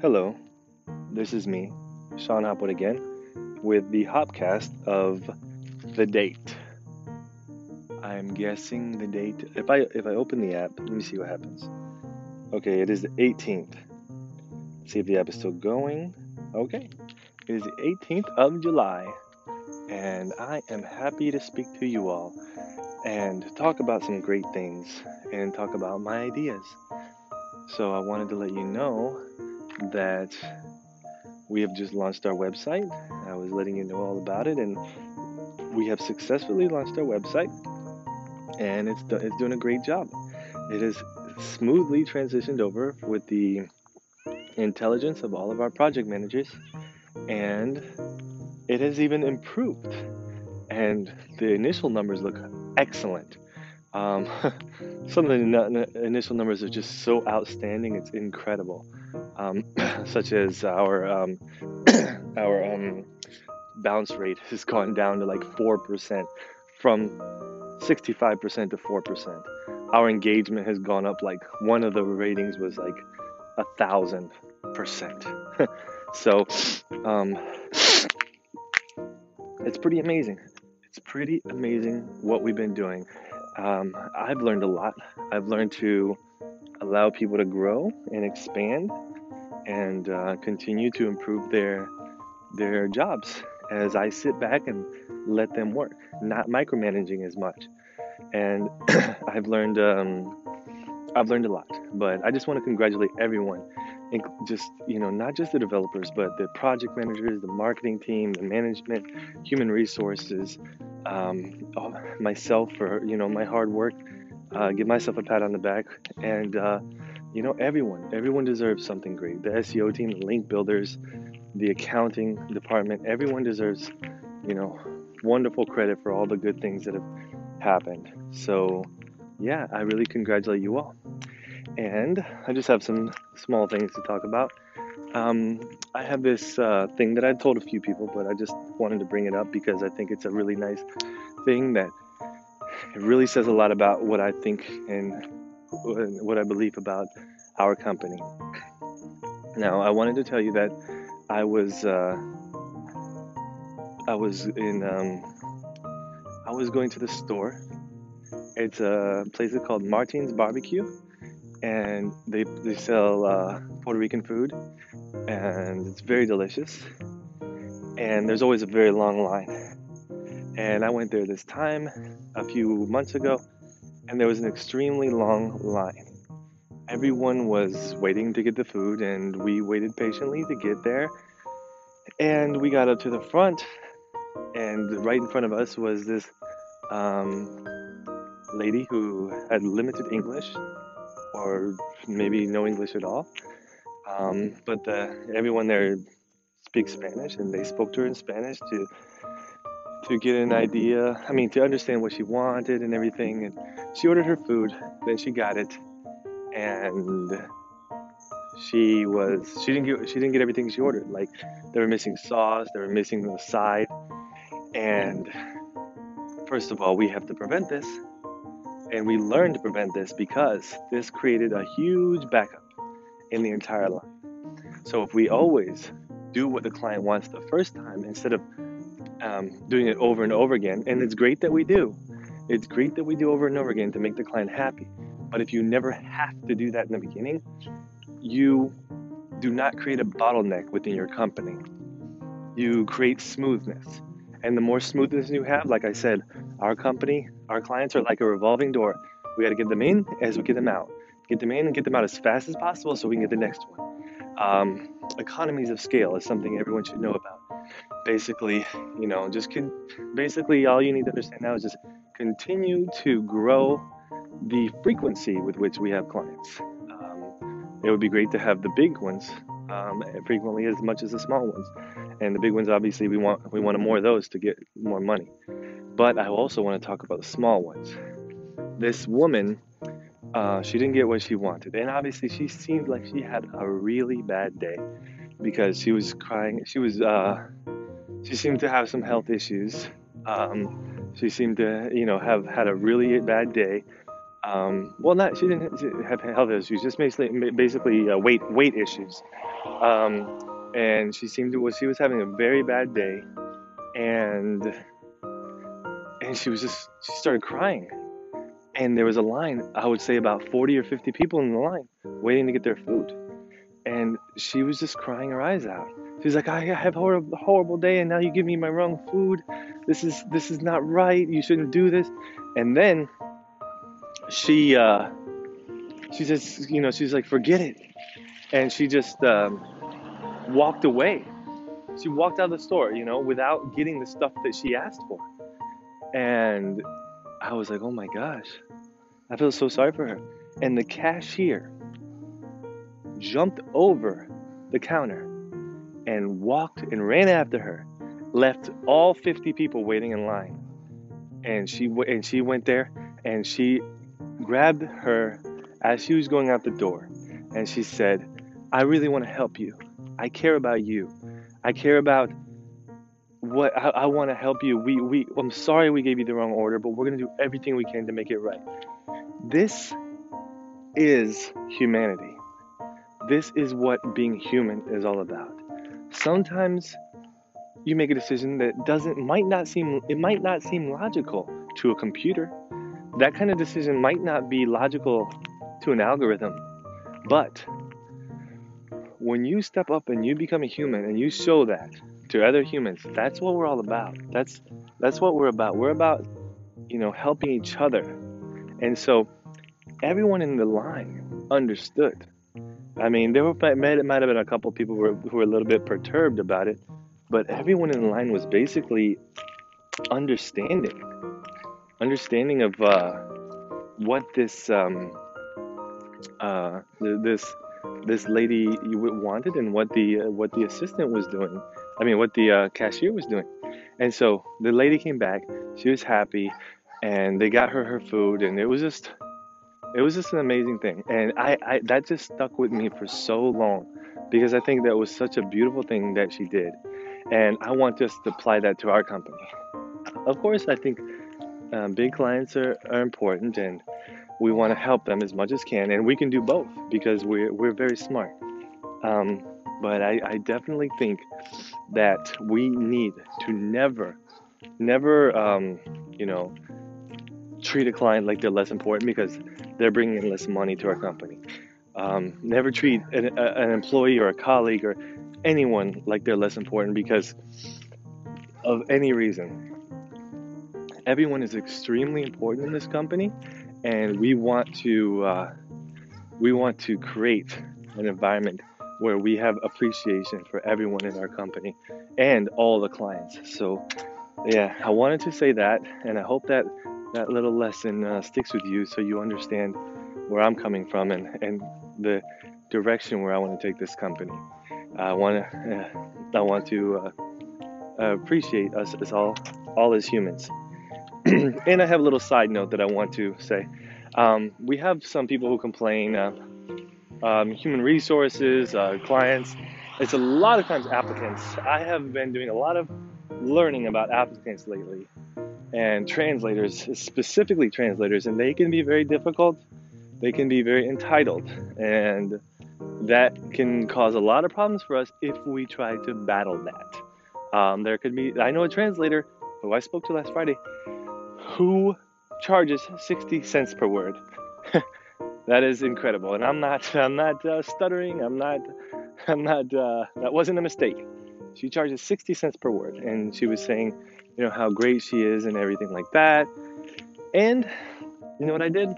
Hello, this is me, Sean Hopwood again, with the Hopcast of the date. I'm guessing the date. If I if I open the app, let me see what happens. Okay, it is the 18th. Let's see if the app is still going. Okay, it is the 18th of July, and I am happy to speak to you all and talk about some great things and talk about my ideas. So I wanted to let you know that we have just launched our website. I was letting you know all about it, and we have successfully launched our website, and it's do- it's doing a great job. It has smoothly transitioned over with the intelligence of all of our project managers, and it has even improved. And the initial numbers look excellent. Um, some of the initial numbers are just so outstanding; it's incredible um, such as our um, our um, bounce rate has gone down to like four percent from 65% to 4%. Our engagement has gone up like one of the ratings was like a thousand percent. so um, it's pretty amazing. It's pretty amazing what we've been doing. Um, I've learned a lot. I've learned to allow people to grow and expand and uh, continue to improve their their jobs as I sit back and let them work, not micromanaging as much. And I've learned um, I've learned a lot, but I just want to congratulate everyone, just you know, not just the developers, but the project managers, the marketing team, the management, human resources, um, myself for you know my hard work. Uh, give myself a pat on the back and. Uh, you know, everyone, everyone deserves something great. The SEO team, the link builders, the accounting department, everyone deserves, you know, wonderful credit for all the good things that have happened. So, yeah, I really congratulate you all. And I just have some small things to talk about. Um, I have this uh, thing that I've told a few people, but I just wanted to bring it up because I think it's a really nice thing that it really says a lot about what I think and what I believe about our company. Now, I wanted to tell you that I was uh, I was in um, I was going to the store. It's a place called Martin's Barbecue, and they they sell uh, Puerto Rican food, and it's very delicious. And there's always a very long line. And I went there this time a few months ago, and there was an extremely long line. Everyone was waiting to get the food, and we waited patiently to get there. And we got up to the front, and right in front of us was this um, lady who had limited English, or maybe no English at all. Um, but the, everyone there speaks Spanish, and they spoke to her in Spanish to to get an idea. I mean, to understand what she wanted and everything. And she ordered her food, then she got it, and she was she didn't get she didn't get everything she ordered. Like they were missing sauce, they were missing the side, and first of all, we have to prevent this, and we learned to prevent this because this created a huge backup in the entire line. So if we always do what the client wants the first time instead of um, doing it over and over again, and it's great that we do. It's great that we do over and over again to make the client happy. But if you never have to do that in the beginning, you do not create a bottleneck within your company. You create smoothness. And the more smoothness you have, like I said, our company, our clients are like a revolving door. We got to get them in as we get them out. Get them in and get them out as fast as possible so we can get the next one. Um, economies of scale is something everyone should know about basically, you know, just can basically all you need to understand now is just continue to grow the frequency with which we have clients. Um, it would be great to have the big ones um, frequently as much as the small ones, and the big ones obviously we want we want more of those to get more money. But I also want to talk about the small ones. This woman, uh, she didn't get what she wanted, and obviously she seemed like she had a really bad day because she was crying. She was uh, she seemed to have some health issues. Um, she seemed to, you know, have had a really bad day. Um, well, not she didn't have health issues, just basically basically uh, weight weight issues. Um, and she seemed to she was having a very bad day, and and she was just she started crying. And there was a line, I would say about 40 or 50 people in the line waiting to get their food. And she was just crying her eyes out. She's like, I have a horrible, horrible day, and now you give me my wrong food. This is this is not right. You shouldn't do this. And then she uh, she says, you know, she's like, forget it, and she just um, walked away. She walked out of the store, you know, without getting the stuff that she asked for. And I was like, oh my gosh, I feel so sorry for her. And the cashier jumped over the counter and walked and ran after her, left all 50 people waiting in line. And she and she went there and she grabbed her as she was going out the door and she said, "I really want to help you. I care about you. I care about what I, I want to help you. We we I'm sorry we gave you the wrong order, but we're going to do everything we can to make it right." This is humanity. This is what being human is all about. Sometimes you make a decision that doesn't might not seem it might not seem logical to a computer. That kind of decision might not be logical to an algorithm. But when you step up and you become a human and you show that to other humans, that's what we're all about. That's that's what we're about. We're about, you know, helping each other and so everyone in the line understood. I mean, there were might, might have been a couple people who were, who were a little bit perturbed about it, but everyone in line was basically understanding, understanding of uh, what this um, uh, this this lady wanted and what the uh, what the assistant was doing. I mean, what the uh, cashier was doing. And so the lady came back. She was happy and they got her her food and it was just it was just an amazing thing. And I, I that just stuck with me for so long because i think that was such a beautiful thing that she did. And i want us to apply that to our company. Of course i think um, big clients are, are important and we want to help them as much as can and we can do both because we're, we're very smart. Um, but I, I definitely think that we need to never never um, you know treat a client like they're less important because they're bringing in less money to our company. Um, never treat an, a, an employee or a colleague or anyone like they're less important because of any reason. Everyone is extremely important in this company, and we want to uh, we want to create an environment where we have appreciation for everyone in our company and all the clients. So, yeah, I wanted to say that, and I hope that that little lesson uh, sticks with you so you understand where I'm coming from and, and the direction where I want to take this company. I want to uh, I want to uh, appreciate us as all all as humans. and I have a little side note that I want to say. Um, we have some people who complain, uh, um, human resources, uh, clients. It's a lot of times applicants. I have been doing a lot of learning about applicants lately and translators, specifically translators, and they can be very difficult. They can be very entitled, and that can cause a lot of problems for us if we try to battle that. Um, there could be, I know a translator who I spoke to last Friday who charges 60 cents per word. that is incredible, and I'm not, I'm not uh, stuttering. I'm not, I'm not. Uh, that wasn't a mistake. She charges 60 cents per word, and she was saying you know, how great she is and everything like that. And you know what I did?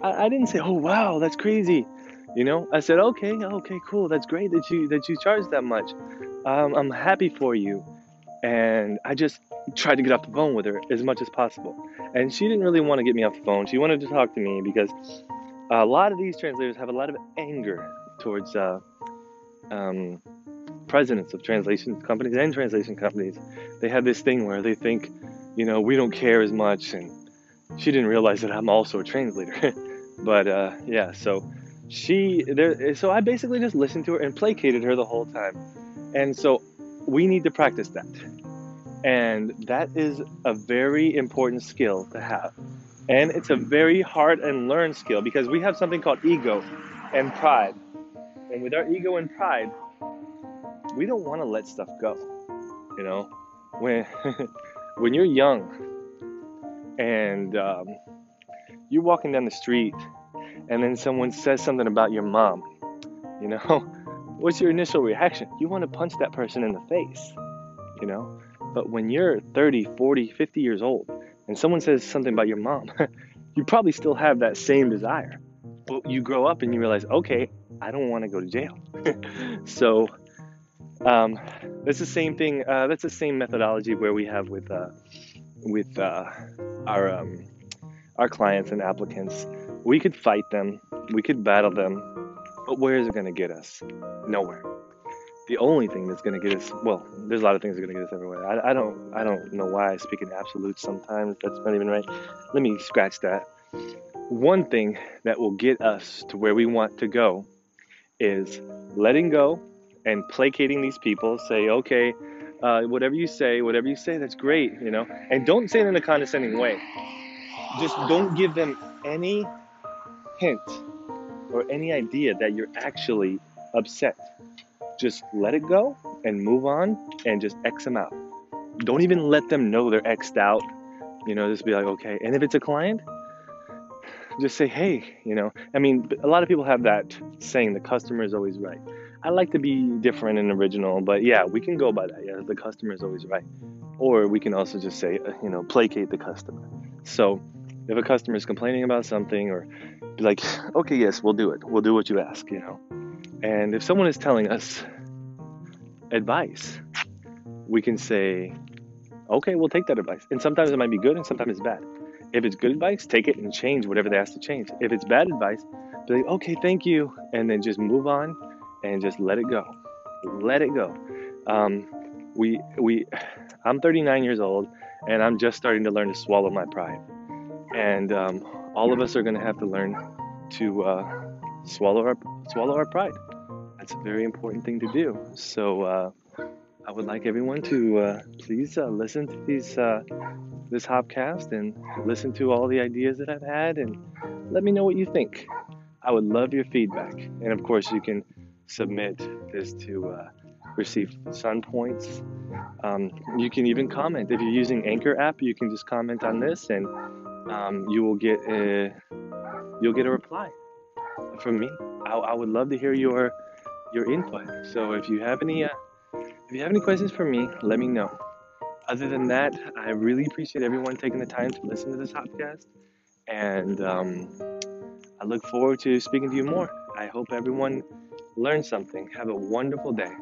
I, I didn't say, oh wow, that's crazy. You know, I said, okay, okay, cool, that's great that you that you charge that much. Um, I'm happy for you. And I just tried to get off the phone with her as much as possible. And she didn't really want to get me off the phone. She wanted to talk to me because a lot of these translators have a lot of anger towards uh, um, presidents of translation companies and translation companies, they have this thing where they think, you know, we don't care as much. And she didn't realize that I'm also a translator. but uh, yeah, so she there. So I basically just listened to her and placated her the whole time. And so we need to practice that. And that is a very important skill to have. And it's a very hard and learned skill because we have something called ego and pride. And with our ego and pride, we don't want to let stuff go. You know, when when you're young and um, you're walking down the street and then someone says something about your mom, you know, what's your initial reaction? You want to punch that person in the face, you know? But when you're 30, 40, 50 years old and someone says something about your mom, you probably still have that same desire. But you grow up and you realize, okay, I don't want to go to jail. so um, that's the same thing. Uh, that's the same methodology where we have with uh, with uh, our um, our clients and applicants. We could fight them, we could battle them, but where is it going to get us? Nowhere. The only thing that's going to get us, well, there's a lot of things that are going to get us everywhere. I, I don't, I don't know why I speak in absolutes sometimes. That's not even right. Let me scratch that. One thing that will get us to where we want to go is letting go and placating these people. Say, okay, uh, whatever you say, whatever you say, that's great, you know. And don't say it in a condescending way. Just don't give them any hint or any idea that you're actually upset. Just let it go and move on and just X them out. Don't even let them know they're X'd out. You know, just be like, okay. And if it's a client, just say, hey, you know, I mean, a lot of people have that saying the customer is always right. I like to be different and original, but yeah, we can go by that. Yeah, the customer is always right. Or we can also just say, uh, you know, placate the customer. So if a customer is complaining about something or be like, okay, yes, we'll do it. We'll do what you ask, you know. And if someone is telling us advice, we can say, okay, we'll take that advice. And sometimes it might be good and sometimes it's bad. If it's good advice, take it and change whatever they ask to change. If it's bad advice, be like, okay, thank you. And then just move on and just let it go. Let it go. Um, we we I'm 39 years old and I'm just starting to learn to swallow my pride. And um, all of us are going to have to learn to uh, swallow our swallow our pride. That's a very important thing to do. So uh, I would like everyone to uh, please uh, listen to these uh, this Hopcast and listen to all the ideas that I've had and let me know what you think. I would love your feedback. And of course, you can submit this to uh, receive sun points. Um, you can even comment if you're using Anchor app. You can just comment on this, and um, you will get a you'll get a reply from me. I, I, would love to hear your your input. So if you have any uh, if you have any questions for me, let me know. Other than that, I really appreciate everyone taking the time to listen to this podcast, and um, I look forward to speaking to you more. I hope everyone learn something. Have a wonderful day.